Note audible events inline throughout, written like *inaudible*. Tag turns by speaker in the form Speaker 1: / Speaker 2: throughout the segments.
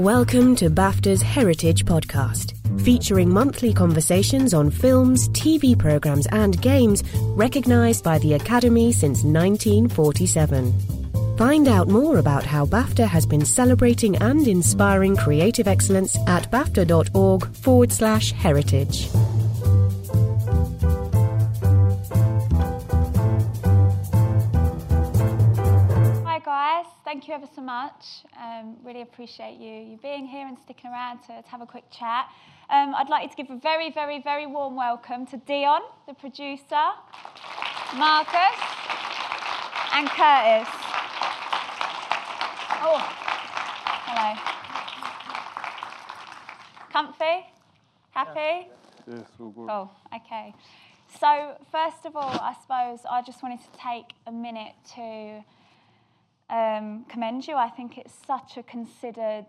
Speaker 1: Welcome to BAFTA's Heritage Podcast, featuring monthly conversations on films, TV programs, and games recognised by the Academy since 1947. Find out more about how BAFTA has been celebrating and inspiring creative excellence at BAFTA.org forward slash heritage.
Speaker 2: Thank you ever so much. Um, really appreciate you you being here and sticking around to, to have a quick chat. Um, I'd like you to give a very, very, very warm welcome to Dionne, the producer, Marcus, and Curtis. Oh, hello. Comfy? Happy?
Speaker 3: Yes, all good.
Speaker 2: Cool. Okay. So first of all, I suppose I just wanted to take a minute to um, commend you. I think it's such a considered,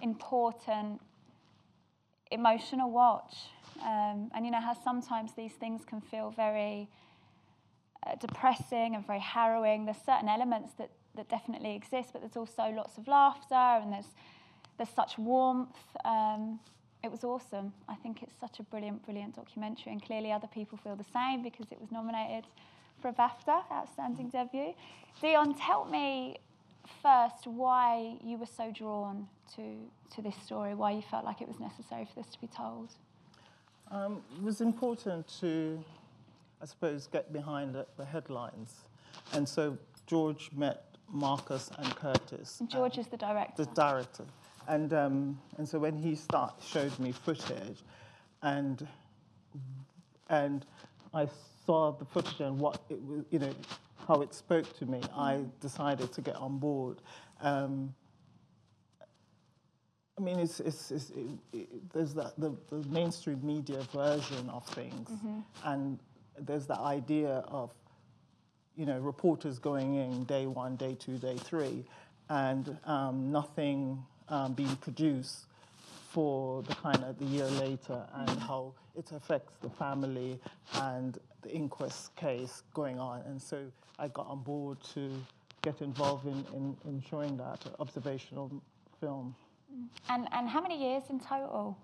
Speaker 2: important, emotional watch. Um, and you know how sometimes these things can feel very uh, depressing and very harrowing. There's certain elements that, that definitely exist, but there's also lots of laughter and there's there's such warmth. Um, it was awesome. I think it's such a brilliant, brilliant documentary, and clearly other people feel the same because it was nominated for a BAFTA, Outstanding Debut. Dionne, tell me first why you were so drawn to, to this story, why you felt like it was necessary for this to be told.
Speaker 4: Um, it was important to, I suppose, get behind the, the headlines. And so George met Marcus and Curtis.
Speaker 2: And George is the director.
Speaker 4: the director. And, um, and so when he start, showed me footage, and, and I saw the footage and what it was, you know, how it spoke to me, I decided to get on board. Um, I mean, it's, it's, it's, it, it, there's that, the, the mainstream media version of things, and there's the idea of, you know, reporters going in day one, day two, day three, and um, nothing um, being produced for the kind of the year later, and how it affects the family and the inquest case going on. And so I got on board to get involved in, in, in showing that observational film. Mm.
Speaker 2: And, and how many years in total?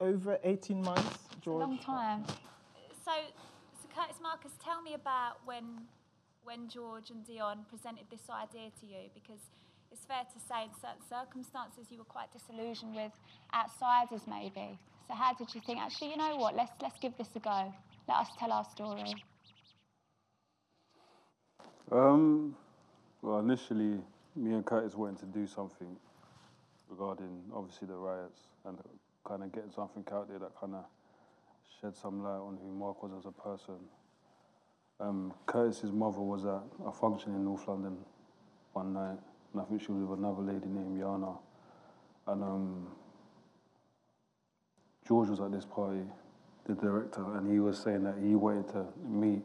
Speaker 4: Over 18 months, George.
Speaker 2: long time. So, so Curtis Marcus, tell me about when, when George and Dionne presented this idea to you, because it's fair to say in certain circumstances you were quite disillusioned with outsiders, maybe. So, how did you think? Actually, you know what? Let's let's give this a go. Let us tell our story.
Speaker 3: Um, well, initially, me and Curtis wanted to do something regarding obviously the riots and kind of getting something out there that kind of shed some light on who Mark was as a person. Um, Curtis's mother was at a function in North London one night, and I think she was with another lady named Yana. And um, George was at this party, the director, and he was saying that he wanted to meet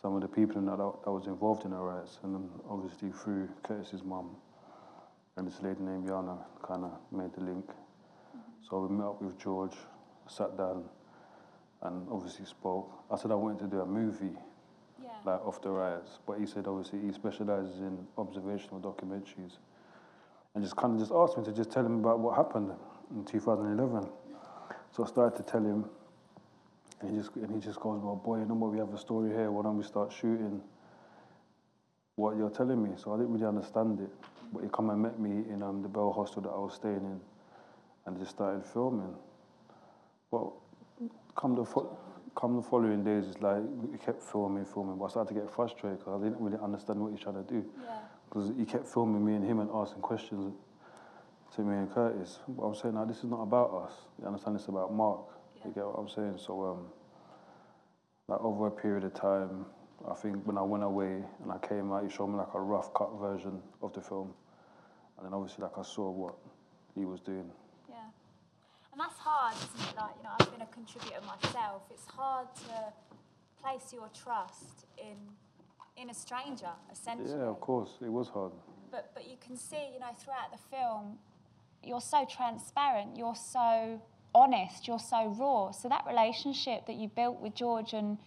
Speaker 3: some of the people in that, that was involved in the riots, and then obviously through Curtis's mum and this lady named Yana kind of made the link. So we met up with George, sat down, and obviously spoke. I said I wanted to do a movie,
Speaker 2: Yeah.
Speaker 3: like off the riots, but he said obviously he specialises in observational documentaries, and just kind of just asked me to just tell him about what happened in 2011. So I started to tell him, and he just and he just goes, "Well, boy, you know what? We have a story here. Why don't we start shooting what you're telling me?" So I didn't really understand it, but he come and met me in um, the Bell Hostel that I was staying in, and just started filming. Well, come the fo- come the following days, it's like he kept filming, filming, but I started to get frustrated because I didn't really understand what he's trying to do.
Speaker 2: Yeah.
Speaker 3: Because he kept filming me and him and asking questions to me and Curtis. But I'm saying, now this is not about us. You understand? It's about Mark. You get what I'm saying? So, um, like over a period of time, I think when I went away and I came out, he showed me like a rough cut version of the film, and then obviously like I saw what he was doing.
Speaker 2: Yeah. And that's hard, isn't it? Like, you know, I've been a contributor myself. It's hard to place your trust in in a stranger, essentially.
Speaker 3: Yeah, of course, it was hard.
Speaker 2: But but you can see, you know, throughout the film, you're so transparent, you're so honest, you're so raw. So that relationship that you built with George and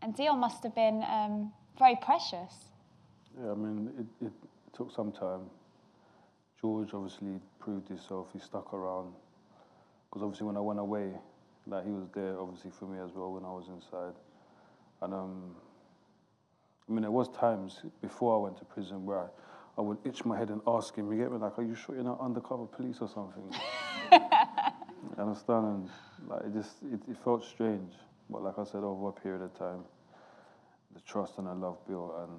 Speaker 2: and Dion must have been um, very precious.
Speaker 3: Yeah, I mean, it, it took some time. George obviously proved himself. He stuck around because obviously when I went away, like he was there obviously for me as well when I was inside. And um, I mean, there was times before I went to prison where I, I would itch my head and ask him, you get me, like, are you sure you're not undercover police or something? *laughs* you understand? And like, it just, it, it felt strange. But like I said, over a period of time, the trust and the love built and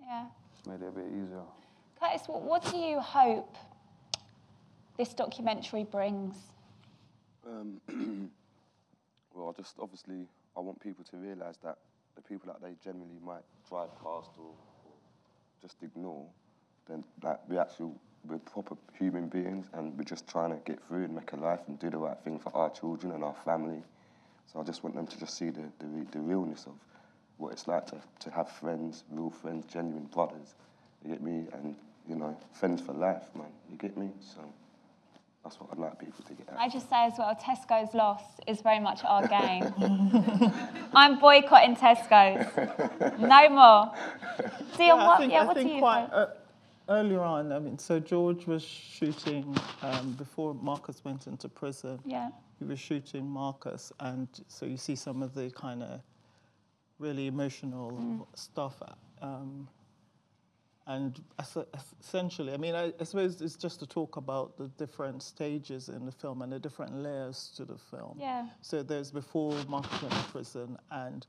Speaker 2: Yeah.
Speaker 3: made it a bit easier.
Speaker 2: Curtis, what, what do you hope this documentary brings?
Speaker 5: Um, *clears throat* well, I just obviously I want people to realise that the people that they generally might drive past or, or just ignore, then like we actually we're proper human beings and we're just trying to get through and make a life and do the right thing for our children and our family. So I just want them to just see the the, the realness of what it's like to, to have friends, real friends, genuine brothers. You get me? And you know, friends for life, man. You get me? So. That's what I'd like people to get out.
Speaker 2: I just say as well, Tesco's loss is very much our gain. *laughs* I'm boycotting Tesco's. No more. *laughs* Dionne,
Speaker 4: I
Speaker 2: what,
Speaker 4: think,
Speaker 2: yeah, what do you
Speaker 4: quite
Speaker 2: hope?
Speaker 4: uh, earlier on, I mean, so George was shooting um, before Marcus went into prison.
Speaker 2: Yeah.
Speaker 4: He was shooting Marcus, and so you see some of the kind of really emotional
Speaker 2: Mm.
Speaker 4: stuff. Um, and es- es- essentially, I mean, I, I suppose it's just to talk about the different stages in the film and the different layers to the film.
Speaker 2: Yeah.
Speaker 4: So there's before Marcus in prison and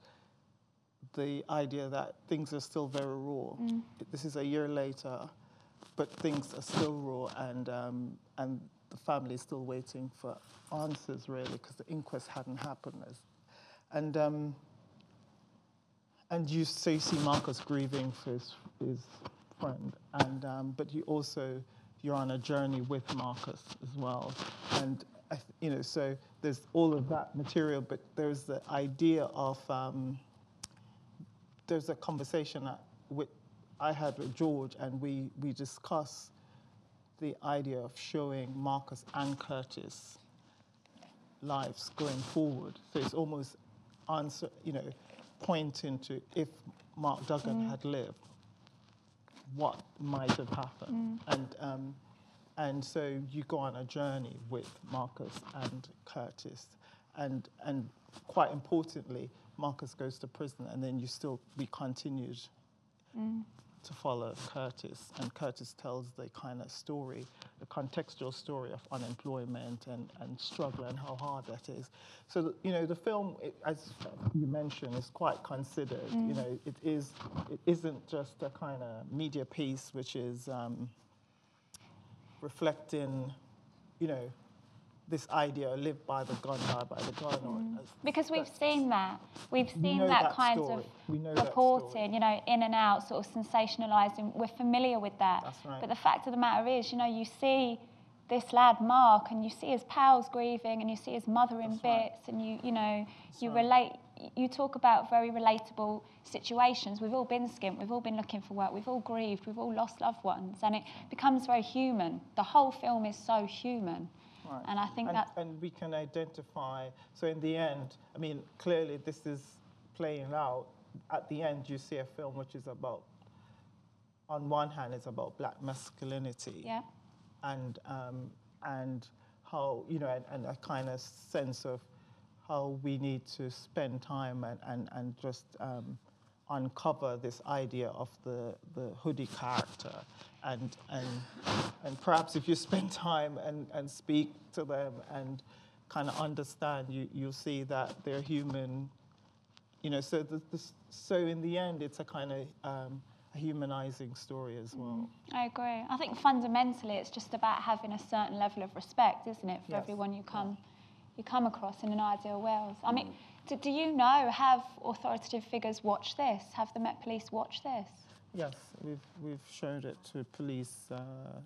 Speaker 4: the idea that things are still very raw. This is a year later, but things are still raw, and um, and the family is still waiting for answers really because the inquest hadn't happened. And um, and you so you see Marcus grieving for his, his and um, but you also you're on a journey with Marcus as well, and you know so there's all of that material, but there's the idea of um, there's a conversation that with, I had with George, and we we discuss the idea of showing Marcus and Curtis lives going forward. So it's almost answer, you know, pointing to if Mark Duggan had lived, what might have happened. And, um, and so you go on a journey with Marcus and Curtis. And, and quite importantly, Marcus goes to prison and then you still, we continued to follow Curtis, and Curtis tells the kind of story, the contextual story of unemployment and, and struggle and how hard that is. So, you know, the film, it, as you mentioned, is quite considered. You know, it is, it isn't just a kind of media piece which is um, reflecting, you know, this idea, live by the gun, die by the gun. Mm. As-
Speaker 2: Because we've seen that. We've seen that,
Speaker 4: that
Speaker 2: kind
Speaker 4: story.
Speaker 2: Of reporting, you know, in and out, sort of sensationalising. We're familiar with that.
Speaker 4: That's right.
Speaker 2: But the fact of the matter is, you know, you see this lad Mark, and you see his pals grieving, and you see his mother in
Speaker 4: That's right.
Speaker 2: bits, and you, you know, you
Speaker 4: right.
Speaker 2: relate. You talk about very relatable situations. We've all been skint. We've all been looking for work. We've all grieved. We've all lost loved ones, and it becomes very human. The whole film is so human,
Speaker 4: Right.
Speaker 2: and I think
Speaker 4: and,
Speaker 2: that
Speaker 4: and we can identify. So in the end, I mean, clearly this is playing out. At the end, you see a film which is about, on one hand, it's about black masculinity,
Speaker 2: yeah.
Speaker 4: and um, and how you know, and, and a kind of sense of how we need to spend time and and and just. Um, uncover this idea of the, the hoodie character and, and, and perhaps if you spend *laughs* time and, and speak to them and kind of understand, you, you'll see that they're human, you know, so, the, the, so in the end, it's a kind of um, a humanizing story as well.
Speaker 2: I agree. I think fundamentally it's just about having a certain level of respect, isn't it, for
Speaker 4: Yes.
Speaker 2: everyone you come you come across in an ideal world. I mean, do, do you know have authoritative figures watch this? Have the Met Police watch this?
Speaker 4: Yes, we've, we've showed it to police. Uh,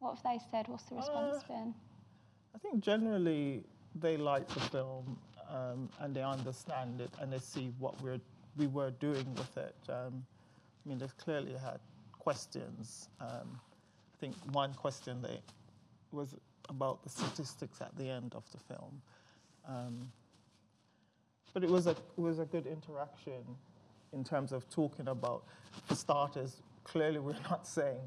Speaker 2: What have they said? What's the response
Speaker 4: Uh,
Speaker 2: been?
Speaker 4: I think generally they like the film um, and they understand it and they see what we're, we were doing with it. Um, I mean, they've clearly had questions. Um, I think one question they was about the statistics at the end of the film. Um, but it was a it was a good interaction in terms of talking about, starters, clearly we're not saying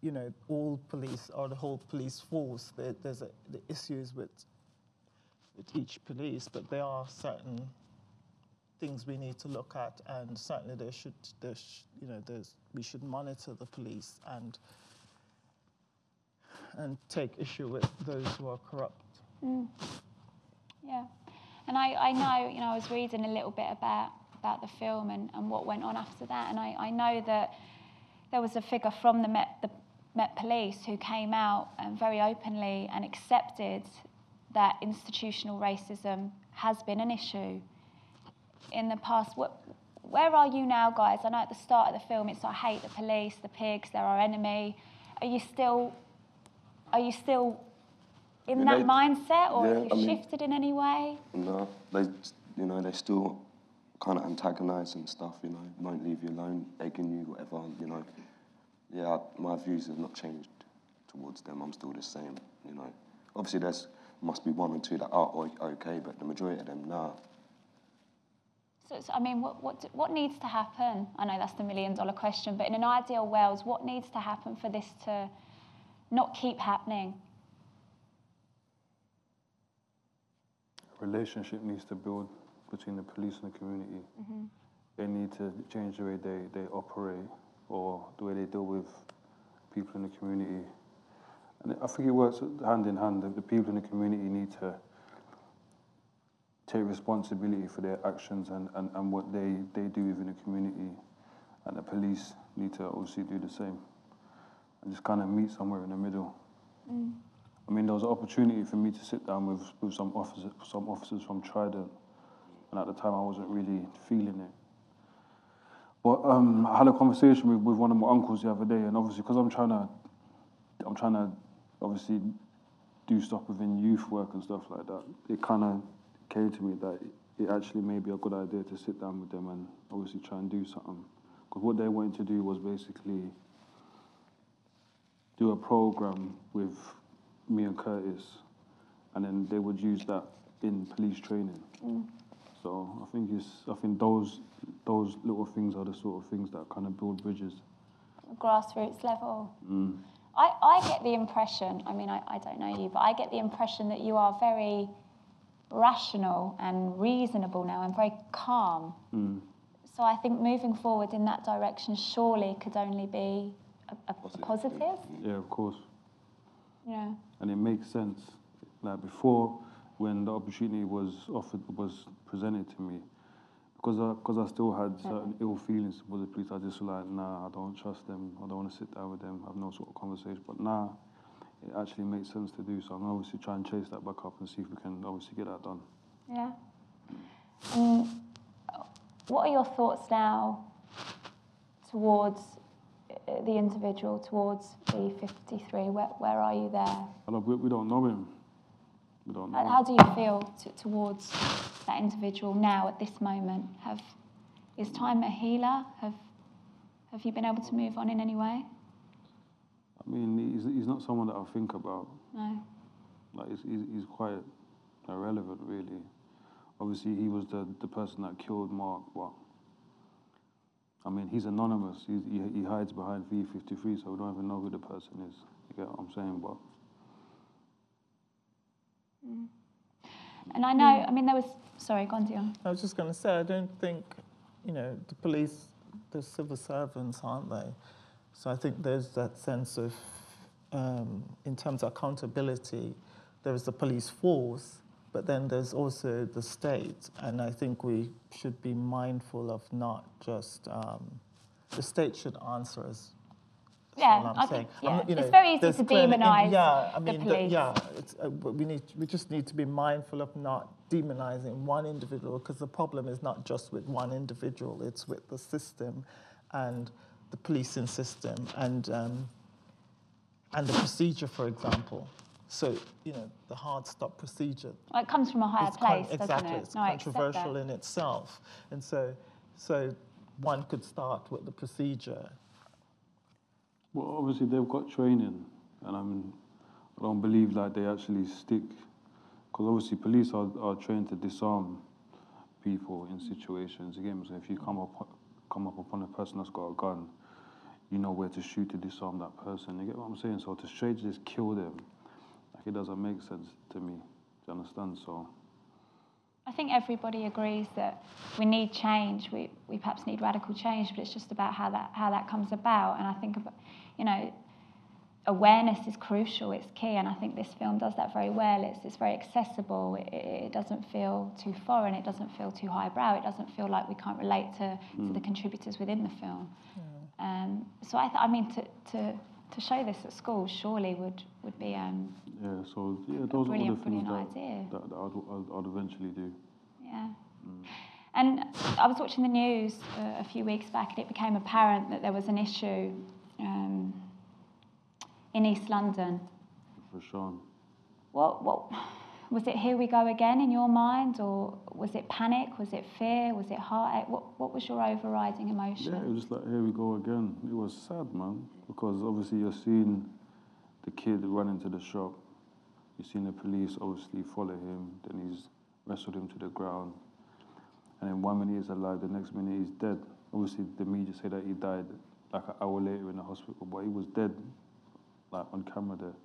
Speaker 4: you know, all police or the whole police force. There, there's a, the issues with with each police, but there are certain things we need to look at, and certainly there should, there sh, you know, there's, we should monitor the police and and take issue with those who are corrupt. Mm.
Speaker 2: Yeah. And I, I know, you know, I was reading a little bit about, about the film and, and what went on after that. And I, I know that there was a figure from the Met, the Met Police who came out um, very openly and accepted that institutional racism has been an issue in the past. What, where are you now, guys? I know at the start of the film it's I hate the police, the pigs, they're our enemy. Are you still, are you still in that
Speaker 5: mean,
Speaker 2: mindset, or
Speaker 5: yeah,
Speaker 2: have you
Speaker 5: I mean-
Speaker 2: shifted in any way?
Speaker 5: No, they, you know, they still kind of antagonise and stuff. You know, won't leave you alone, egging you, whatever. You know, yeah, my views have not changed towards them. I'm still the same. You know, obviously there's must be one or two that are okay, but the majority of them, nah.
Speaker 2: So, so, I mean, what, what, what needs to happen? I know that's the million dollar question, but in an ideal world, what needs to happen for this to not keep happening?
Speaker 3: relationship needs to build between the police and the community. Mm-hmm. They need to change the way they, they operate or the way they deal with people in the community. And I think it works hand in hand. The, people in the community need to take responsibility for their actions and, and, and what they, they do within the community. And the police need to obviously do the same and just kind of meet somewhere in the middle. Mm. I mean, there was an opportunity for me to sit down with, with some officers, some officers from Trident, and at the time I wasn't really feeling it. But um, I had a conversation with, with one of my uncles the other day, and obviously, because I'm trying to, I'm trying to, obviously, do stuff within youth work and stuff like that. It kind of came to me that it actually may be a good idea to sit down with them and obviously try and do something. Because what they wanted to do was basically do a program with me and Curtis, and then they would use that in police training. So I think it's I think those those little things are the sort of things that kind of build bridges.
Speaker 2: grassroots level. Mm. I, I get the impression, I mean, I, I don't know you, but I get the impression that you are very rational and reasonable now and very calm. Mm. So I think moving forward in that direction surely could only be a, a
Speaker 5: Positive,
Speaker 2: positive.
Speaker 5: yeah.
Speaker 3: Yeah, of course,
Speaker 2: Yeah.
Speaker 3: and it makes sense. Like before, when the opportunity was offered was presented to me, because I, because I still had certain ill feelings towards the police, I just was like, nah, I don't trust them. I don't want to sit down with them, have no sort of conversation. But now, it actually makes sense to do so. I'm obviously try and chase that back up and see if we can obviously get that done.
Speaker 2: Yeah. Um, what are your thoughts now towards uh, the individual, towards the 53? Where, where are you there?
Speaker 3: I don't, we, we don't know him. Know.
Speaker 2: How, do you feel t- towards that individual now at this moment? Have is time a healer? Have have you been able to move on in any way?
Speaker 3: I mean, he's, he's not someone that I think about.
Speaker 2: No.
Speaker 3: Like, he's, he's, he's quite irrelevant, really. Obviously, he was the, the person that killed Mark, but I mean, he's anonymous. He's, he, he hides behind V53, so we don't even know who the person is. You get what I'm saying? But
Speaker 2: And I know. I mean, there was. Sorry, go on, Dionne.
Speaker 4: I was just going to say, I don't think, you know, the police, they're civil servants, aren't they? So I think there's that sense of, um, in terms of accountability, there is the police force, but then there's also the state. And I think we should be mindful of not just, um, the state should answer us.
Speaker 2: Yeah,
Speaker 4: all I'm
Speaker 2: I
Speaker 4: saying.
Speaker 2: think- yeah.
Speaker 4: not- you
Speaker 2: It's very easy to demonise
Speaker 4: Yeah, I
Speaker 2: the
Speaker 4: mean,
Speaker 2: police.
Speaker 4: yeah, it's, uh, we need we just need to be mindful of not demonizing one individual because the problem is not just with one individual; it's with the system, and the policing system, and um, and the procedure, for example. So you know, the hard stop procedure.
Speaker 2: Well, it comes from a higher
Speaker 4: con-
Speaker 2: place, doesn't
Speaker 4: exactly,
Speaker 2: it?
Speaker 4: it's
Speaker 2: No,
Speaker 4: controversial in itself, and so so one could start with the procedure
Speaker 3: well, obviously, they've got training, and I I don't believe like they actually stick. Because obviously, police are, are trained to disarm people in situations. Again, so if you come up come up upon a person that's got a gun, you know where to shoot to disarm that person. You get what I'm saying? So to straight just kill them, like it doesn't make sense to me. Do you understand? So.
Speaker 2: I think everybody agrees that we need change. We, we perhaps need radical change, but it's just about how that how that comes about. And I think, you know, awareness is crucial. It's key, and I think this film does that very well. It's it's very accessible. It, it doesn't feel too foreign. It doesn't feel too highbrow. It doesn't feel like we can't relate to, mm. to the contributors within the film. Um, so I, th- I mean, to, to to show this at school surely would would be um,
Speaker 3: yeah. So yeah, those are the things that, that, that I'd, I'd, I'd, eventually do.
Speaker 2: Yeah. Mm. And I was watching the news uh, a few weeks back, and it became apparent that there was an issue um, in East London.
Speaker 3: For Sean.
Speaker 2: What what was it here we go again in your mind, or was it panic? Was it fear? Was it heartache? What, what was your overriding emotion?
Speaker 3: Yeah, it was like, here we go again. It was sad, man, because obviously you're seeing the kid run into the shop. You've seen the police obviously follow him, then he's wrestled him to the ground. And then one minute he's alive, the next minute he's dead. Obviously, the media say that he died like an hour later in the hospital, but he was dead, like on camera there.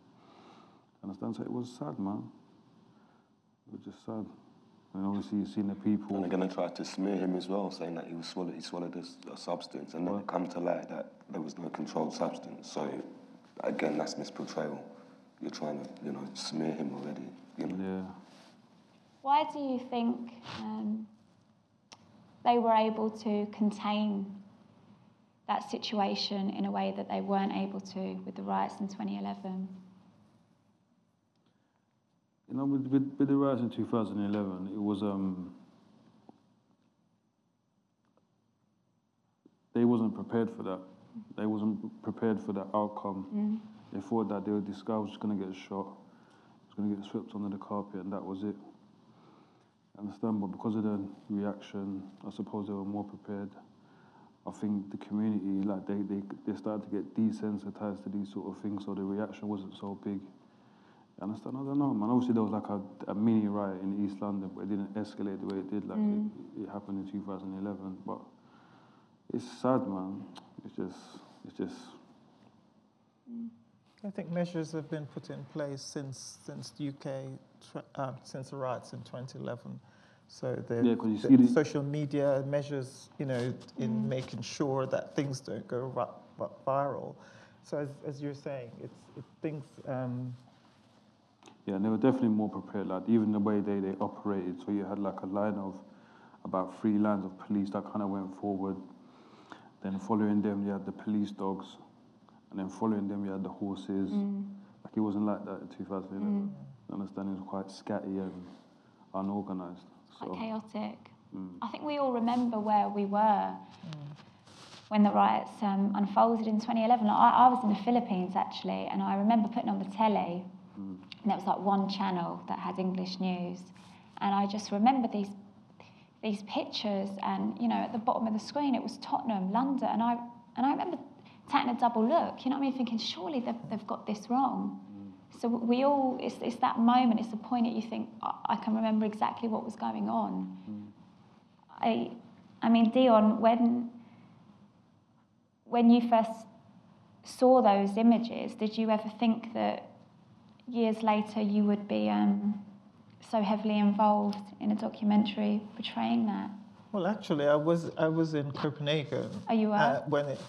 Speaker 3: Understand? So it was sad, man which is sad. And obviously, you've seen the people.
Speaker 5: And they're going to try to smear him as well, saying that he was swallowed, he swallowed a, a substance, and then it come to light that there was no controlled substance. So, again, that's misportrayal. You're trying to, you know, smear him already. You know.
Speaker 3: Yeah.
Speaker 2: Why do you think um, they were able to contain that situation in a way that they weren't able to with the riots in 2011?
Speaker 3: You know, with, with, with the riots in 2011, it was um, they wasn't prepared for that. They wasn't prepared for that outcome. Mm. They thought that they were, this guy was just going to get shot, was going to get swept under the carpet, and that was it. I understand, but because of the reaction, I suppose they were more prepared. I think the community, like they, they, they started to get desensitized to these sort of things, so the reaction wasn't so big. You understand? I don't know, man. Obviously, there was like a, a mini riot in East London, but it didn't escalate the way it did. Like mm. it, it, happened in 2011. But it's sad, man. It's just, it's just.
Speaker 4: I think measures have been put in place since since the UK uh, since the riots in 2011. So the,
Speaker 3: yeah, the,
Speaker 4: the social media measures, you know, in mm. making sure that things don't go viral. So as, as you're saying, it's it, things. Um,
Speaker 3: yeah, and they were definitely more prepared. Like even the way they, they operated. So you had like a line of about three lines of police that kind of went forward. Then following them, you had the police dogs, and then following them, you had the horses. Mm. Like it wasn't like that in 2011. Mm. The understanding was quite scatty and unorganized.
Speaker 2: Quite chaotic. Mm. I think we all remember where we were when the riots um, unfolded in 2011. I, I was in the Philippines actually, and I remember putting on the telly Mm. And there was like one channel that had English news. And I just remember these these pictures and you know at the bottom of the screen it was Tottenham, London, and I and I remember taking a double look, you know what I mean, thinking surely they've, they've got this wrong. Mm. So we all, it's, it's that moment, it's the point that you think, I, I can remember exactly what was going on. Mm. I, I mean, Dionne, when, when you first saw those images, did you ever think that years later you would be um, so heavily involved in a documentary portraying that?
Speaker 4: Well, actually, I was I was in Copenhagen.
Speaker 2: Are you
Speaker 4: uh, when it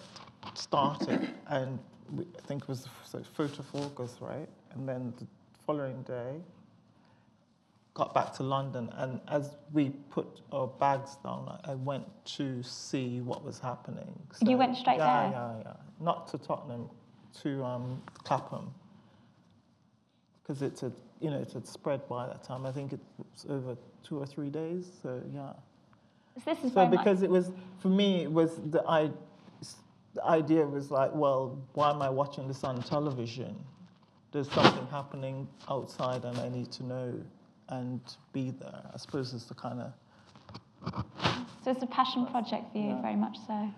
Speaker 4: started, and we, I think it was the first of August, right? And then the following day, got back to London, and as we put our bags down, I went to see what was happening.
Speaker 2: So, you went straight
Speaker 4: yeah,
Speaker 2: there.
Speaker 4: Yeah, yeah, Not to Tottenham, to um, Clapham because it's a you know it had spread by that time. I think it was over two or three days. So yeah.
Speaker 2: This is
Speaker 4: so because it was for me it was the I, the idea was like well why am I watching this on television? There's something happening outside and I need to know and be there. I suppose it's the kind of.
Speaker 2: So it's a passion project for you, yeah. very much so.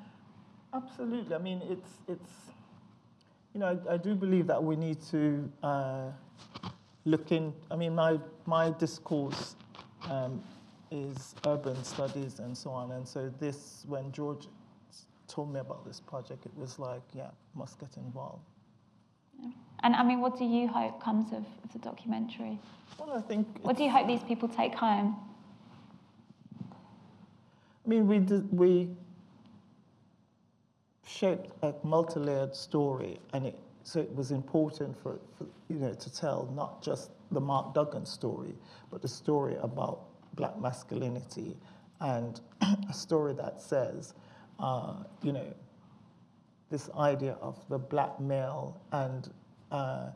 Speaker 4: Absolutely. I mean, it's it's. You know, I, I do believe that we need to. Uh, looking, I mean, my, my discourse um, is urban studies and so on. And so this, when George told me about this project, it was like, yeah, must get involved.
Speaker 2: And I mean, what do you hope comes of, of the documentary?
Speaker 4: Well, I think.
Speaker 2: What do you hope these people take home?
Speaker 4: I mean, we did, we shaped a multi-layered story, and it so it was important for, for you know to tell not just the Mark Duggan story, but the story about black masculinity, and *clears throat* a story that says, uh, you know, this idea of the black male and uh,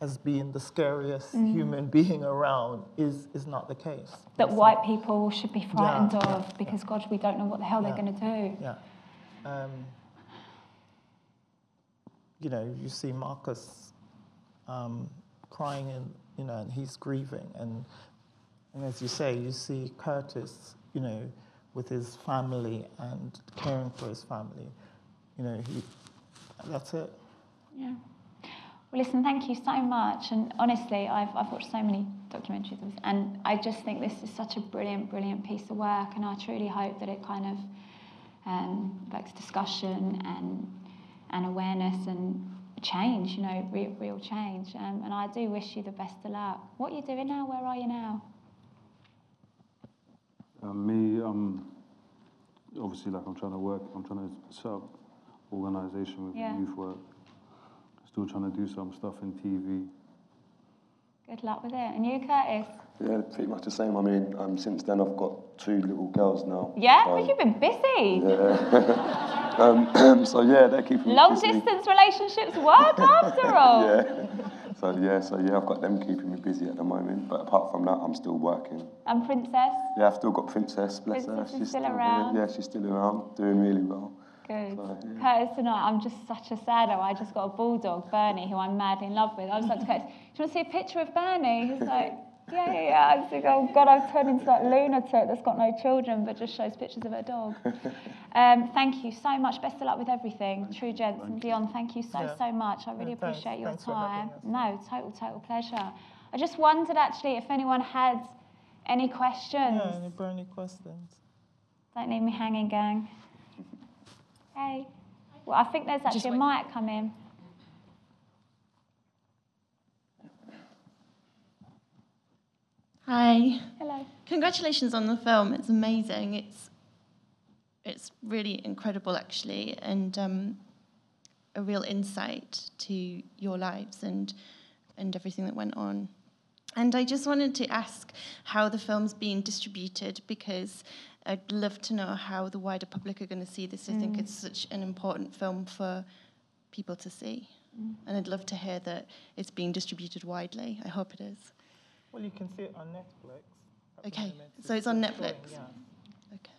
Speaker 4: as being the scariest mm. human *laughs* being around is, is not the case.
Speaker 2: That white people should be frightened yeah, of yeah, because, yeah. God, we don't know what the hell they're going to
Speaker 4: do. Yeah. Um, you know, you see Marcus um, crying and, you know, and he's grieving. And, and as you say, you see Curtis, you know, with his family and caring for his family. You know, he, that's it.
Speaker 2: Yeah. Well, listen, thank you so much. And honestly, I've, I've watched so many documentaries, and I just think this is such a brilliant, brilliant piece of work. And I truly hope that it kind of um, evokes discussion and, and awareness and change, you know, real, real change. Um, and I do wish you the best of luck. What are you doing now? Where are you now?
Speaker 3: Uh, me, um, obviously, like I'm trying to work, I'm trying to set up organisation with yeah. youth work still trying to do some stuff in TV.
Speaker 2: Good luck with it. And you, Curtis?
Speaker 5: Yeah, pretty much the same. I mean, um, since then I've got two little girls now.
Speaker 2: Yeah, so, well, you've been busy.
Speaker 5: Yeah. *laughs* um, *clears throat* so yeah, they're keeping
Speaker 2: long distance relationships work after *laughs* all.
Speaker 5: yeah. *laughs* So yeah, so yeah, I've got them keeping me busy at the moment. But apart from that, I'm still working.
Speaker 2: And Princess?
Speaker 5: Yeah, I've still got Princess. Bless
Speaker 2: Princess
Speaker 5: her.
Speaker 2: She's still, still around.
Speaker 5: Yeah, she's still around, doing really well.
Speaker 2: Good. Curtis tonight, I'm just such a saddo. I just got a bulldog, Bernie, who I'm madly in love with. I was like to Curtis, do you want to see a picture of Bernie? He's like, yeah, yeah, yeah. I was like, oh God, I've turned into that lunatic that's got no children but just shows pictures of her dog. *laughs* Um, thank you so much. Best of luck with everything. True Gents and Dionne, thank you so, yeah. so much. I really yeah, appreciate your
Speaker 4: thanks
Speaker 2: time. No, total, total pleasure. I just wondered actually if anyone had any questions.
Speaker 4: Yeah, any burning questions.
Speaker 2: Don't leave me hanging, gang. *laughs* Hey. Well, I think there's actually a mic coming.
Speaker 6: Hi.
Speaker 2: Hello.
Speaker 6: Congratulations on the film. It's amazing. It's it's really incredible, actually, and um, a real insight to your lives and and everything that went on. And I just wanted to ask how the film's being distributed because I'd love to know how the wider public are going to see this. I think mm. it's such an important film for people to see. Mm. And I'd love to hear that it's being distributed widely. I hope it is.
Speaker 4: Well, you can see it on Netflix.
Speaker 6: Okay, so it's on Netflix? yeah. Okay.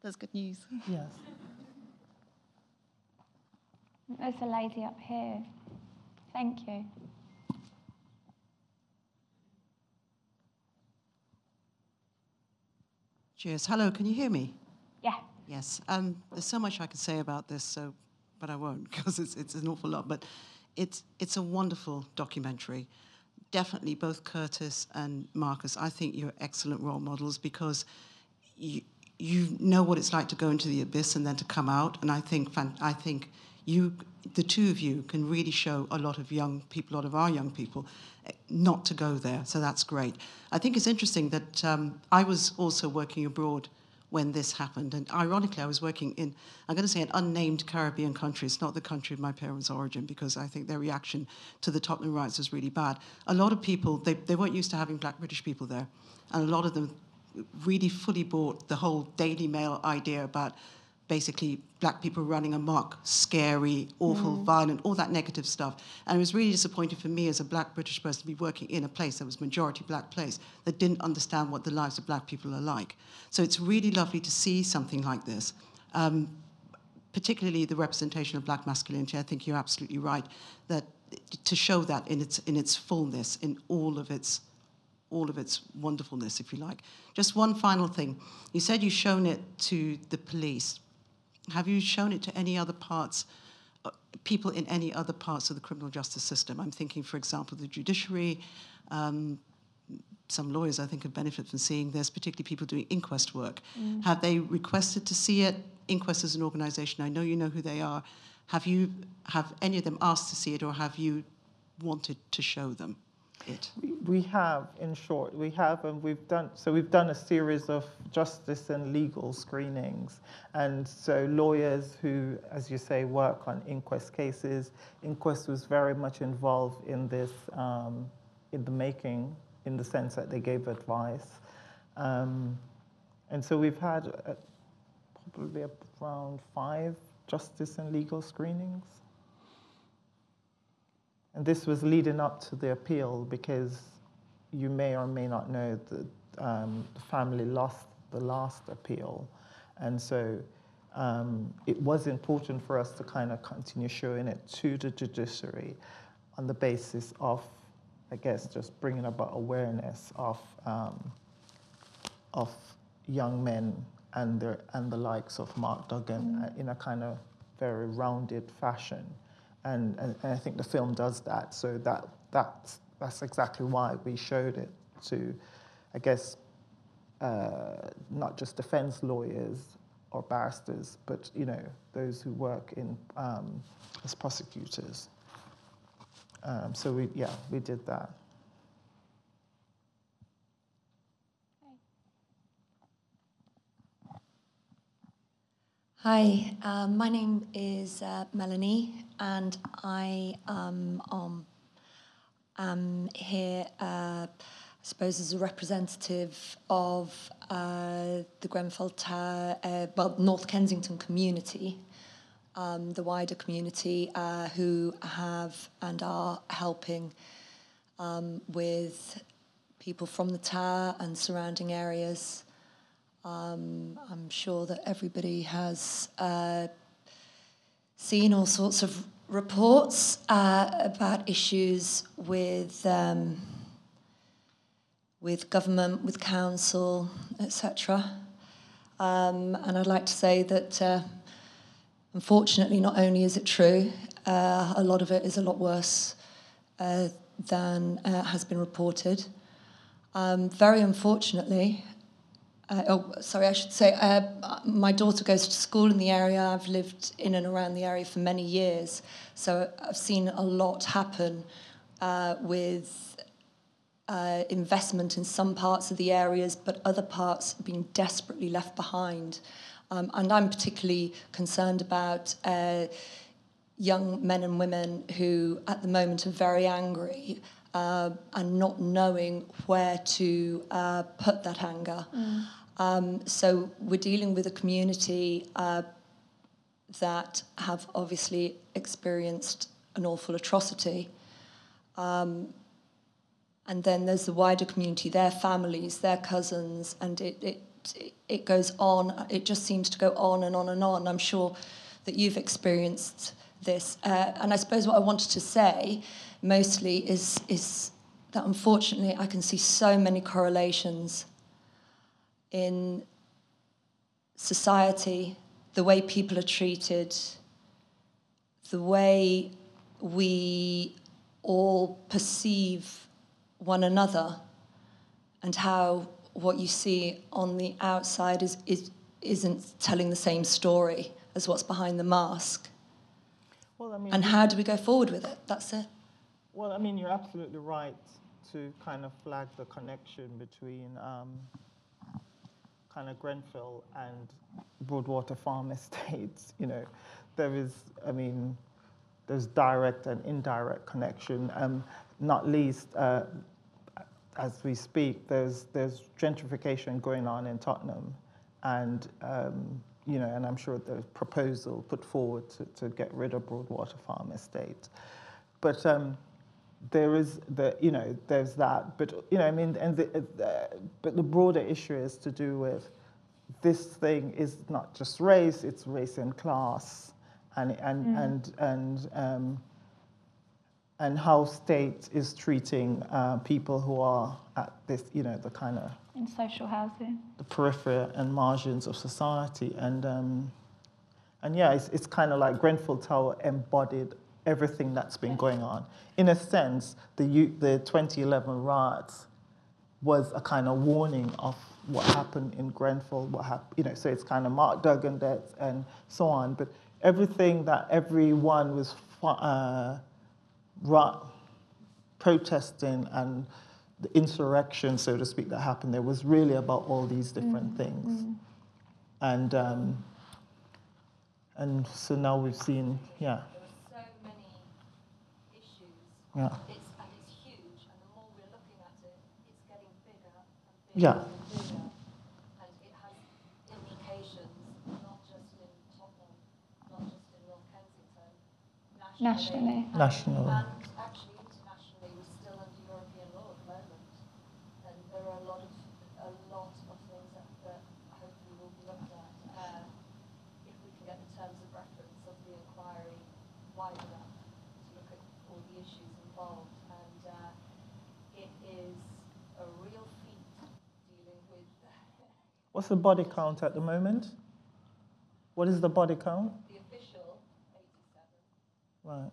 Speaker 6: That's good news. *laughs*
Speaker 4: Yes.
Speaker 2: There's a lady up here. Thank you.
Speaker 7: Cheers. Hello, can you hear me?
Speaker 2: Yeah.
Speaker 7: Yes. Um, there's so much I could say about this, so, but I won't *laughs* because it's, it's an awful lot. But it's, it's a wonderful documentary. Definitely both Curtis and Marcus, I think you're excellent role models because you, you know what it's like to go into the abyss and then to come out. And I think, I think you, the two of you, can really show a lot of young people, a lot of our young people, not to go there. So that's great. I think it's interesting that um, I was also working abroad when this happened. And ironically, I was working in, I'm going to say, an unnamed Caribbean country. It's not the country of my parents' origin because I think their reaction to the Tottenham riots was really bad. A lot of people, they, they weren't used to having black British people there. And a lot of them really fully bought the whole Daily Mail idea about basically black people running amok, scary, awful, mm. violent, all that negative stuff. And it was really disappointing for me as a black British person to be working in a place that was majority black place that didn't understand what the lives of black people are like. So it's really lovely to see something like this. Um, particularly the representation of black masculinity, I think you're absolutely right, that to show that in its, in its fullness, in all of its all of its wonderfulness, if you like. Just one final thing. You said you've shown it to the police. Have you shown it to any other parts, uh, people in any other parts of the criminal justice system? I'm thinking, for example, the judiciary. Um, some lawyers, I think, have benefited from seeing this, particularly people doing inquest work. Mm. Have they requested to see it Inquest as an organisation? I know you know who they are. Have you have any of them asked to see it, or have you wanted to show them it?
Speaker 4: We have, in short, we have, and we've done. So we've done a series of justice and legal screenings, and so lawyers who, as you say, work on inquest cases. Inquest was very much involved in this, um, in the making, in the sense that they gave advice, um, and so we've had uh, probably around five justice and legal screenings. And this was leading up to the appeal because you may or may not know that um, the family lost the last appeal. And so um, it was important for us to kind of continue showing it to the judiciary on the basis of, I guess, just bringing about awareness of, um, of young men and, their, and the likes of Mark Duggan mm. in a kind of very rounded fashion. And, and, and, I think the film does that. So that, that's, that's exactly why we showed it to, I guess, uh, not just defense lawyers or barristers, but you know those who work in um, as prosecutors. Um, so we, yeah, we did that.
Speaker 8: Hi, um, my name is uh, Melanie, and I um, um, am here, uh, I suppose, as a representative of uh, the Grenfell Tower, uh, well, North Kensington community, um, the wider community uh, who have and are helping um, with people from the tower and surrounding areas. Um, I'm sure that everybody has uh, seen all sorts of reports uh, about issues with um, with government, with council, etc. Um, and I'd like to say that, uh, unfortunately, not only is it true, uh, a lot of it is a lot worse uh, than uh, has been reported. Um, very unfortunately, uh, oh, sorry, I should say, uh, my daughter goes to school in the area. I've lived in and around the area for many years, so I've seen a lot happen uh, with uh, investment in some parts of the areas, but other parts being desperately left behind. Um, and I'm particularly concerned about uh, young men and women who, at the moment, are very angry uh, and not knowing where to uh, put that anger. Mm. Um, so we're dealing with a community uh, that have obviously experienced an awful atrocity. Um, and then there's the wider community, their families, their cousins, and it, it, it goes on. It just seems to go on and on and on. I'm sure that you've experienced this. Uh, and I suppose what I wanted to say mostly is, is that unfortunately I can see so many correlations in society, the way people are treated, the way we all perceive one another, and how what you see on the outside is, is, isn't telling the same story as what's behind the mask. Well, I mean, and how do we go forward with it? That's it.
Speaker 4: Well, I mean, you're absolutely right to kind of flag the connection between um, kind of Grenfell and Broadwater Farm *laughs* Estates. You know, there is, I mean, there's direct and indirect connection. Um, not least, uh, as we speak, there's there's gentrification going on in Tottenham, and um, you know, and I'm sure there's proposal put forward to, to get rid of Broadwater Farm Estate. But um, there is the, you know, there's that. But, you know, I mean, and the, uh, but the broader issue is to do with this thing is not just race, it's race and class. And, and, mm. and, and, um, and how state is treating uh, people who are at this, you know, the kind of
Speaker 2: in social housing,
Speaker 4: the periphery and margins of society, and um, and yeah, it's, it's kind of like Grenfell Tower embodied everything that's been going on. In a sense, the, the 2011 riots was a kind of warning of what happened in Grenfell, what happened, you know, so it's kind of Mark Duggan death and so on. But everything that everyone was uh, protesting and the insurrection, so to speak, that happened there was really about all these different mm. things. Mm. And, um, and so now we've seen, yeah.
Speaker 8: There are so many issues.
Speaker 4: Yeah.
Speaker 8: It's, and it's huge, and the more we're looking at it, it's getting bigger and bigger.
Speaker 4: Yeah.
Speaker 2: nationally.
Speaker 4: Nationally.
Speaker 8: And actually, internationally, we're still under European law at the moment, and there are a lot of a lot of things that, that hopefully will be looked at uh, if we can get the terms of reference of the inquiry wide enough to look at all the issues involved, and uh, it is a real feat dealing with.
Speaker 4: What's the body count at the moment? What is the body count? The official. Right.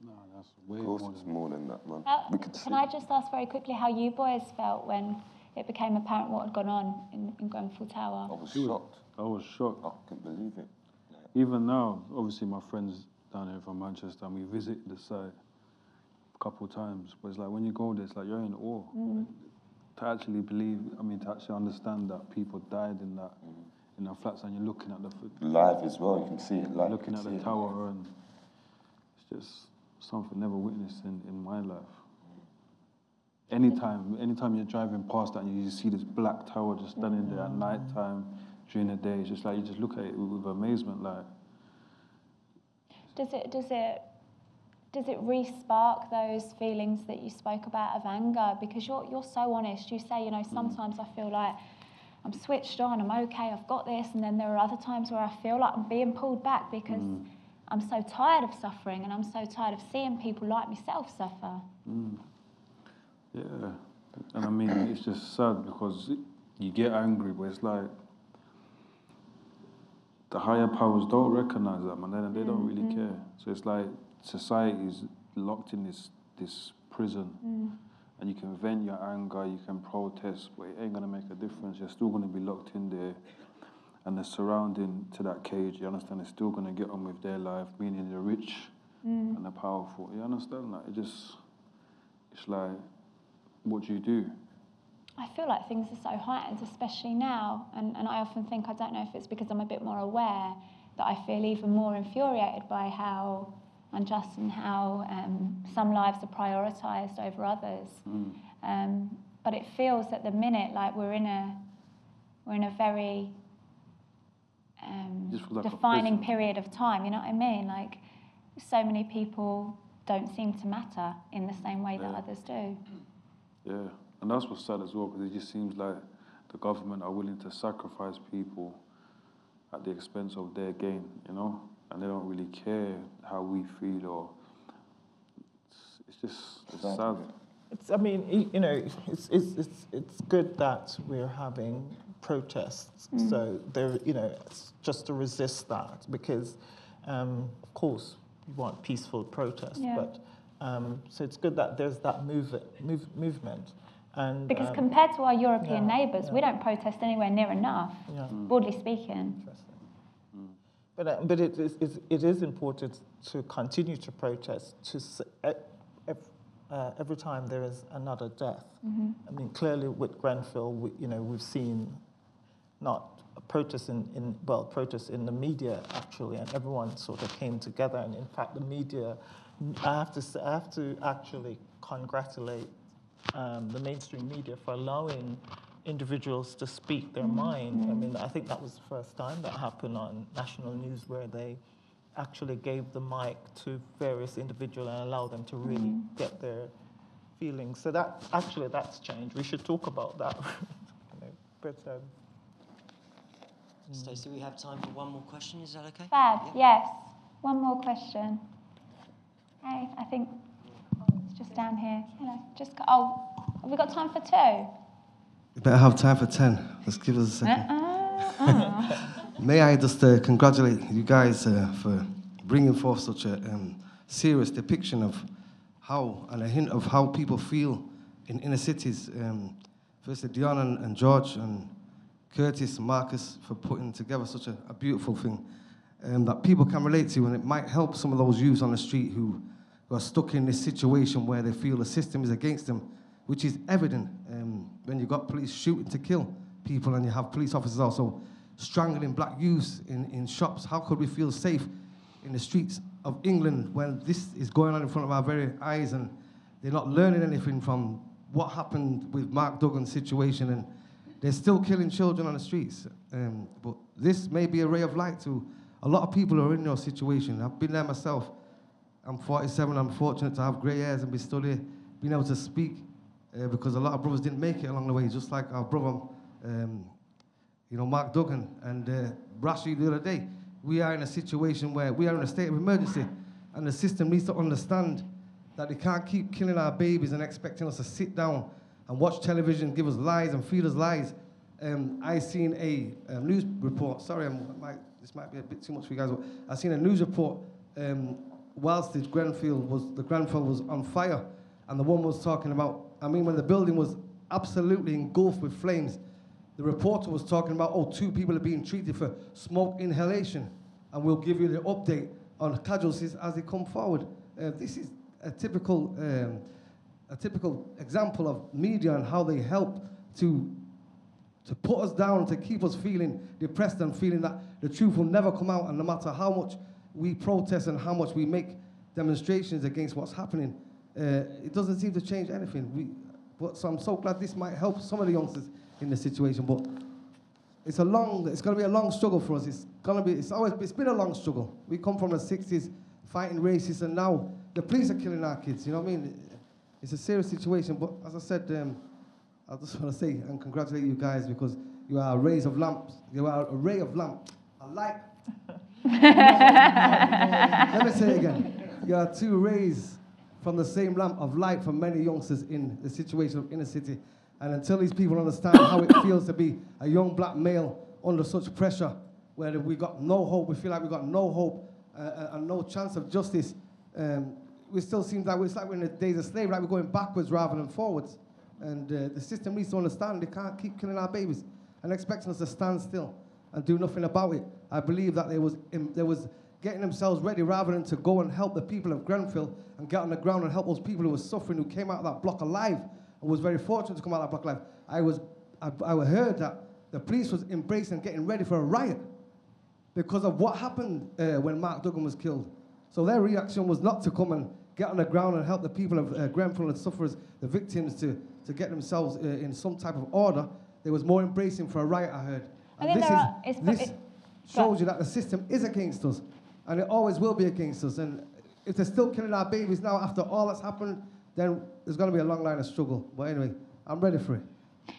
Speaker 3: No, that's way
Speaker 5: Of course,
Speaker 3: more
Speaker 5: it's
Speaker 3: than
Speaker 5: more than that, man.
Speaker 2: Uh,
Speaker 5: we could
Speaker 2: can
Speaker 5: see.
Speaker 2: I just ask very quickly how you boys felt when it became apparent what had gone on in, in Grenfell Tower?
Speaker 5: I was shocked.
Speaker 3: I was shocked.
Speaker 5: I couldn't believe it.
Speaker 3: Even now, obviously, my friends down here from Manchester, and we visited the site a couple of times. But it's like when you go there, it's like you're in awe.
Speaker 2: Mm.
Speaker 3: To actually believe, I mean, to actually understand that people died in that in the flats, and you're looking at the
Speaker 5: Live as well, you can see it live.
Speaker 3: looking at the
Speaker 5: see it
Speaker 3: tower, and it's just something never witnessed in, in my life. Anytime, anytime you're driving past that and you see this black tower just standing there at night mm-hmm. time, during the day, it's just like you just look at it with, with amazement, like.
Speaker 2: Does it does it does it re-spark those feelings that you spoke about of anger? Because you're you're so honest. You say, you know, sometimes I feel like I'm switched on, I'm okay, I've got this. And then there are other times where I feel like I'm being pulled back because mm. I'm so tired of suffering and I'm so tired of seeing people like myself suffer.
Speaker 3: Mm. Yeah. And I mean, it's just sad because you get angry, but it's like the higher powers don't recognize that, and They, they don't really mm-hmm. care. So it's like society is locked in this, this prison.
Speaker 2: Mm
Speaker 3: and you can vent your anger, you can protest, but it ain't gonna make a difference. You're still gonna be locked in there, and the surrounding to that cage. You understand? They're still gonna get on with their life, meaning the rich
Speaker 2: mm.
Speaker 3: and the powerful. You understand that? It just, it's like, what do you do?
Speaker 2: I feel like things are so heightened, especially now, and, and I often think I don't know if it's because I'm a bit more aware that I feel even more infuriated by how unjust and how um, some lives are prioritised over others.
Speaker 3: Mm.
Speaker 2: Um, but it feels at the minute like we're in a we're in a very um, defining period of time. You know what I mean? Like so many people don't seem to matter in the same way
Speaker 3: yeah.
Speaker 2: that others do.
Speaker 3: Yeah, and that's what's sad as well because it just seems like the government are willing to sacrifice people at the expense of their gain. You know and they don't really care how we feel or it's, it's just it's sad.
Speaker 4: It's, I mean, you know, it's, it's, it's, it's good that we're having protests. Mm. So there, you know, it's just to resist that because, um, of course, you want peaceful protest,
Speaker 2: yeah.
Speaker 4: but um, so it's good that there's that move, move, movement. And,
Speaker 2: because
Speaker 4: um,
Speaker 2: compared to our European
Speaker 4: yeah,
Speaker 2: neighbours,
Speaker 4: yeah.
Speaker 2: we don't protest anywhere near enough,
Speaker 4: yeah.
Speaker 2: broadly speaking.
Speaker 4: But, uh, but it, is, it is important to continue to protest to uh, every time there is another death.
Speaker 2: Mm-hmm.
Speaker 4: I mean, clearly with Grenfell, we, you know, we've seen not protests in, in, well, protests in the media actually, and everyone sort of came together. And in fact, the media, I have to, say, I have to actually congratulate um, the mainstream media for allowing individuals to speak their mind. I mean, I think that was the first time that happened on national news where they actually gave the mic to various individuals and allowed them to really mm. get their feelings. So that actually that's changed. We should talk about that. *laughs* you know, but um,
Speaker 9: Stacey, we have time for one more question. Is that okay?
Speaker 2: Fab. Yes. One more question. Hey, I think it's just down here. Hello. Just oh, have we got time for two?
Speaker 10: You better have time for 10. Let's give us a second. *laughs*
Speaker 2: Uh-uh.
Speaker 10: May I just uh, congratulate you guys uh, for bringing forth such a um, serious depiction of how, and a hint of how people feel in inner cities. Um, firstly, Dionne and, and George and Curtis and Marcus for putting together such a, a beautiful thing um, that people can relate to, and it might help some of those youths on the street who, who are stuck in this situation where they feel the system is against them, which is evident um, when you've got police shooting to kill people and you have police officers also strangling black youths in, in shops. How could we feel safe in the streets of England when this is going on in front of our very eyes and they're not learning anything from what happened with Mark Duggan's situation and they're still killing children on the streets. Um, but this may be a ray of light to a lot of people who are in your situation. I've been there myself. I'm 47. I'm fortunate to have grey hairs and be still here, being able to speak uh, because a lot of brothers didn't make it along the way, just like our brother, um, you know, Mark Duggan and uh, Rashan the other day. We are in a situation where we are in a state of emergency, and the system needs to understand that they can't keep killing our babies and expecting us to sit down and watch television, give us lies and feed us lies. Um, I seen a, a, news report. Sorry, might, this might be a bit too much for you guys. But I seen a news report um, whilst the Grenfell was the Grenfell was on fire, and the one was talking about. I mean, when the building was absolutely engulfed with flames, the reporter was talking about, oh, two people are being treated for smoke inhalation, and we'll give you the update on casualties as they come forward. Uh, this is a typical. Um, a typical example of media and how they help to, to put us down, to keep us feeling depressed and feeling that the truth will never come out. And no matter how much we protest and how much we make demonstrations against what's happening, it doesn't seem to change anything. We, but, so I'm so glad this might help some of the youngsters in the situation. But it's a long, it's going to be a long struggle for us. It's going to be, it's always, it's been a long struggle. We come from the 60s fighting racists, and now the police are killing our kids. You know what I mean? it's a serious situation. But as I said, um, I just *laughs* want to say and congratulate you guys because you are a rays of lamps. You are a ray of lamp, a light. *laughs* Let me say it again. You are two rays from the same lamp of light for many youngsters in the situation of inner city. And until these people understand how it feels to be a young black male under such pressure, where we got no hope, we feel like we got no hope uh, uh and no chance of justice, um, we still seem like it's like we're in the days of slavery, like we're going backwards rather than forwards. And uh, the system needs to understand they can't keep killing our babies and expecting us to stand still and do nothing about it. I believe that there was, there was getting themselves ready rather than to go and help the people of Grenfell and get on the ground and help those people who were suffering, who came out of that block alive and was very fortunate to come out of that block alive. I, was, I, I heard that the police was embracing getting ready for a riot because of what happened uh, when Mark Duggan was killed. So their reaction was not to come and get on the ground and help the people of uh, Grenfell and sufferers, the victims, to, to get themselves uh, in some type of order. There was more embracing for a riot, I heard. And
Speaker 2: I
Speaker 10: this, is, this shows you that the system is against us, and it always will be against us. And if they're still killing our babies now after all that's happened, then there's going to be a long line of struggle. But anyway, I'm ready for it.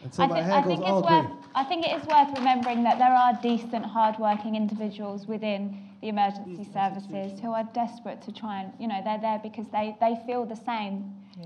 Speaker 2: Until I, my hair I goes all worth, I think it is worth remembering that there are decent, hard-working individuals within the emergency services who are desperate to try and, you know, they're there because they, they feel the same.
Speaker 3: Yeah,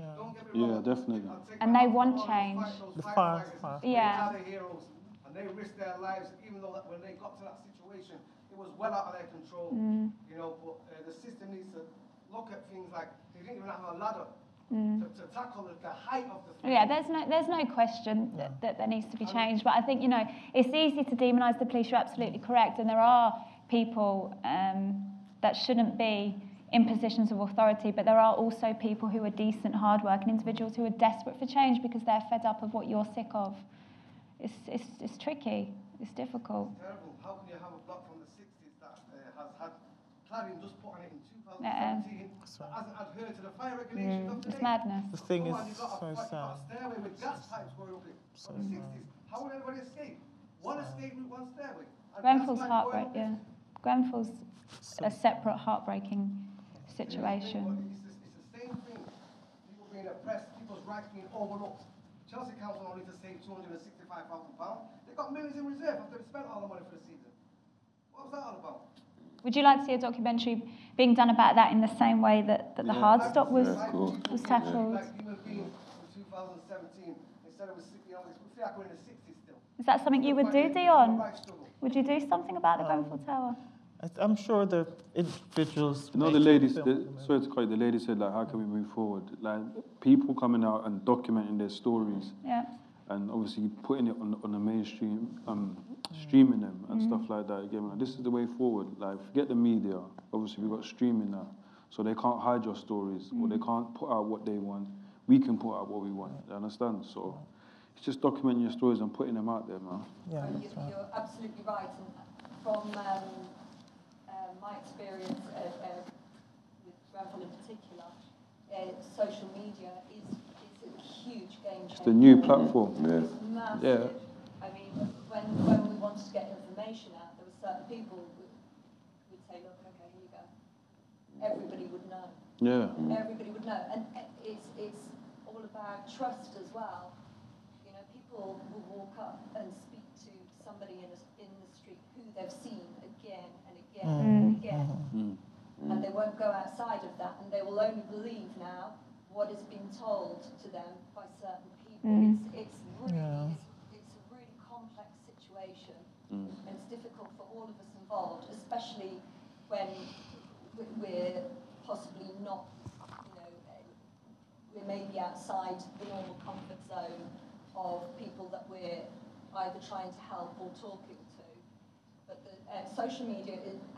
Speaker 3: yeah definitely.
Speaker 2: And they want change.
Speaker 4: The fire, fire.
Speaker 2: Yeah.
Speaker 10: And they risked their lives, even though when they got to that situation, it was well out of their control. Mm. You know, but uh, the system needs to look at things like they didn't even have a ladder Mm. To, to, tackle the height of the
Speaker 2: Yeah, there's no, there's no question yeah. that, that there needs to be changed. But I think, you know, it's easy to demonise the police, you're absolutely correct. And there are people um, that shouldn't be in positions of authority, but there are also people who are decent, hard-working individuals who are desperate for change because they're fed up of what you're sick of. It's, it's, it's tricky. It's difficult.
Speaker 10: It's terrible. How can you have a block from the 60s that uh, has had cladding just put on it in 2017? Uh, hasn't adhered to the fire regulations of
Speaker 2: It's madness.
Speaker 4: The thing is so sad.
Speaker 10: stairway with gas pipes going up it so from the 60s. How will anybody escape? One escape with one stairway.
Speaker 2: Grenfell's heartbreak, yeah. Grenfell's a separate heartbreaking situation.
Speaker 10: It's, the same thing. People being oppressed, people's rights being overlooked. Chelsea Council only to save £265,000. They've got millions in reserve after they spent all the money for the season. What was that all about?
Speaker 2: Would you like to see a documentary being done about that in the same way that, that the yeah, hard stop was, yeah, cool. was tackled? Is that something you would do, Dionne? Would you do something about the um, Grenfell Tower?
Speaker 4: I- I'm sure the individuals.
Speaker 3: You know, the
Speaker 4: making
Speaker 3: lady,
Speaker 4: film
Speaker 3: the,
Speaker 4: can
Speaker 3: sorry to cut the lady said, like, how can we move forward? Like, people coming out and documenting their stories
Speaker 2: Yeah.
Speaker 3: and obviously putting it on, on the mainstream, um, streaming them and
Speaker 2: Mm.
Speaker 3: stuff like that. Again, like, this is the way forward. Like, forget the media. Obviously, we've got streaming now. So they can't hide your stories or they
Speaker 2: Mm.
Speaker 3: can't put out what they want. We can put out what we want. You understand? So it's just documenting your stories and putting them out there, man.
Speaker 4: Yeah,
Speaker 8: So
Speaker 4: that's
Speaker 8: you-
Speaker 4: right.
Speaker 8: You're absolutely right. And from um, uh, my experience uh, uh, with Grenfell in particular, uh, social media is, is a huge game changer.
Speaker 3: It's the new platform.
Speaker 5: Yeah.
Speaker 8: It's massive.
Speaker 3: Yeah.
Speaker 8: I when, when we wanted to get information out, there were certain people who would say, look, okay, here you go. Everybody would know.
Speaker 3: Yeah.
Speaker 8: Everybody would know. And it's, it's all about trust as well. You know, people will walk up and speak to somebody in, a, in the street who they've seen again and again
Speaker 4: Mm.
Speaker 8: and again.
Speaker 3: Mm.
Speaker 8: And they won't go outside of that and they will only believe now what has been told to them by certain people.
Speaker 2: Mm.
Speaker 8: It's, it's really,
Speaker 4: Yeah.
Speaker 8: it's, it's a really complex situation
Speaker 3: Mm.
Speaker 8: it's difficult for all of us involved, especially when we- we're possibly not, you know, we're maybe outside the normal comfort zone of people that we're either trying to help or talking to. But the, uh, social media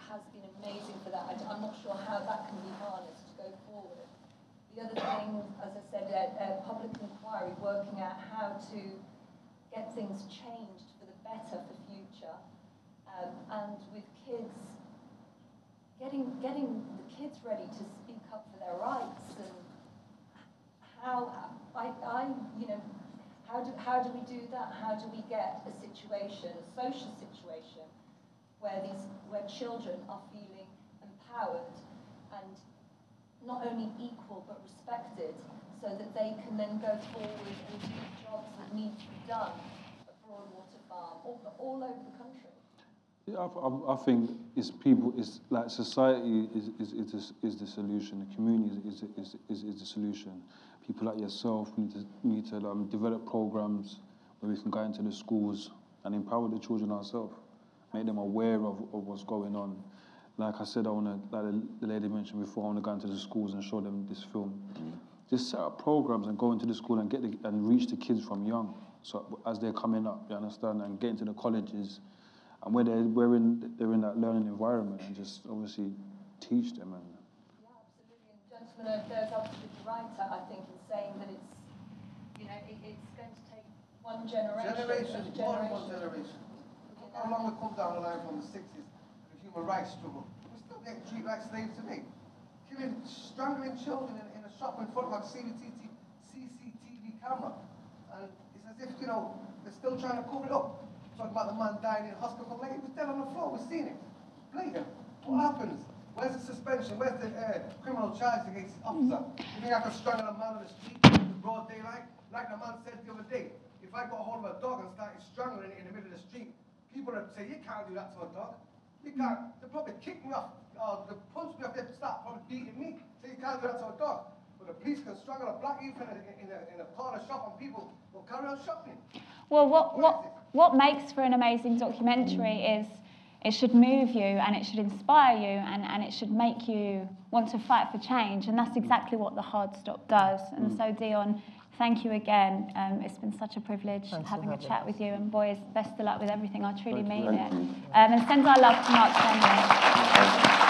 Speaker 8: has been amazing for that. I, am not sure how that can be harnessed to go forward. The other thing, as I said, uh, uh, public inquiry, working out how to get things changed for the better for Um, and with kids, getting, getting the kids ready to speak up for their rights and how, I, I, you know, how do, how do we do that? How do we get a situation, a social situation, where these, where children are feeling empowered and not only equal but respected, so that they can then go forward and do jobs that need to be done at all, all over the country.
Speaker 3: Yeah, I, I, I think it's people, it's like society is, is, is, the, is the solution, the community is, is, is, is the solution. People like yourself need to, need to um, develop programs where we can go into the schools and empower the children ourselves, make them aware of, of what's going on. Like I said, I want to, like the, the lady mentioned before, I want to go into the schools and show them this film. Just set up programs and go into the school and get the, and reach the kids from young, so as they're coming up, you understand, and getting to the colleges and where they're, we're in, they're in that learning environment and just obviously teach them. And
Speaker 8: Yeah, absolutely. And gentleman uh, there's absolutely right, I think, in saying that it's, you know, it, it's going to take one generation.
Speaker 10: Generation,
Speaker 8: of
Speaker 10: more than one
Speaker 8: generation.
Speaker 10: generation. Look how long we come down the line from the 60s, the human rights struggle. We're still getting treated like slaves today. Killing, strangling children in, in a shop in front of a CCTV, CCTV camera. And it's as if, you know, they're still trying to cover it up. Talking about the man dying in hospital late. He was dead on the floor, we've seen it. Blatant. What happens? Where's the suspension? Where's the uh, criminal charge against the officer? You think I can strangle a man on the street in broad daylight? Like the man said the other day, if I got hold of a dog and started strangling it in the middle of the street, people would say, you can't do that to a dog. You can't. They'd probably kick me off, or they'll punch me off, they'll start probably beating me. So you can't do that to a dog. But the police can strangle a black youth in a, in a, corner shop and people will carry on shopping.
Speaker 2: Well, what, what, what makes for an amazing documentary is it should move you and it should inspire you and, and it should make you want to fight for change. And that's exactly what the Hard Stop does. And so, Dionne, thank you again. Um, it's been such a privilege
Speaker 4: Thanks
Speaker 2: having a
Speaker 4: having
Speaker 2: chat with you. And boys, best of luck with everything. I truly
Speaker 3: Thank
Speaker 2: mean
Speaker 5: Thank
Speaker 2: it. Um, and send our love to Mark Fenwick.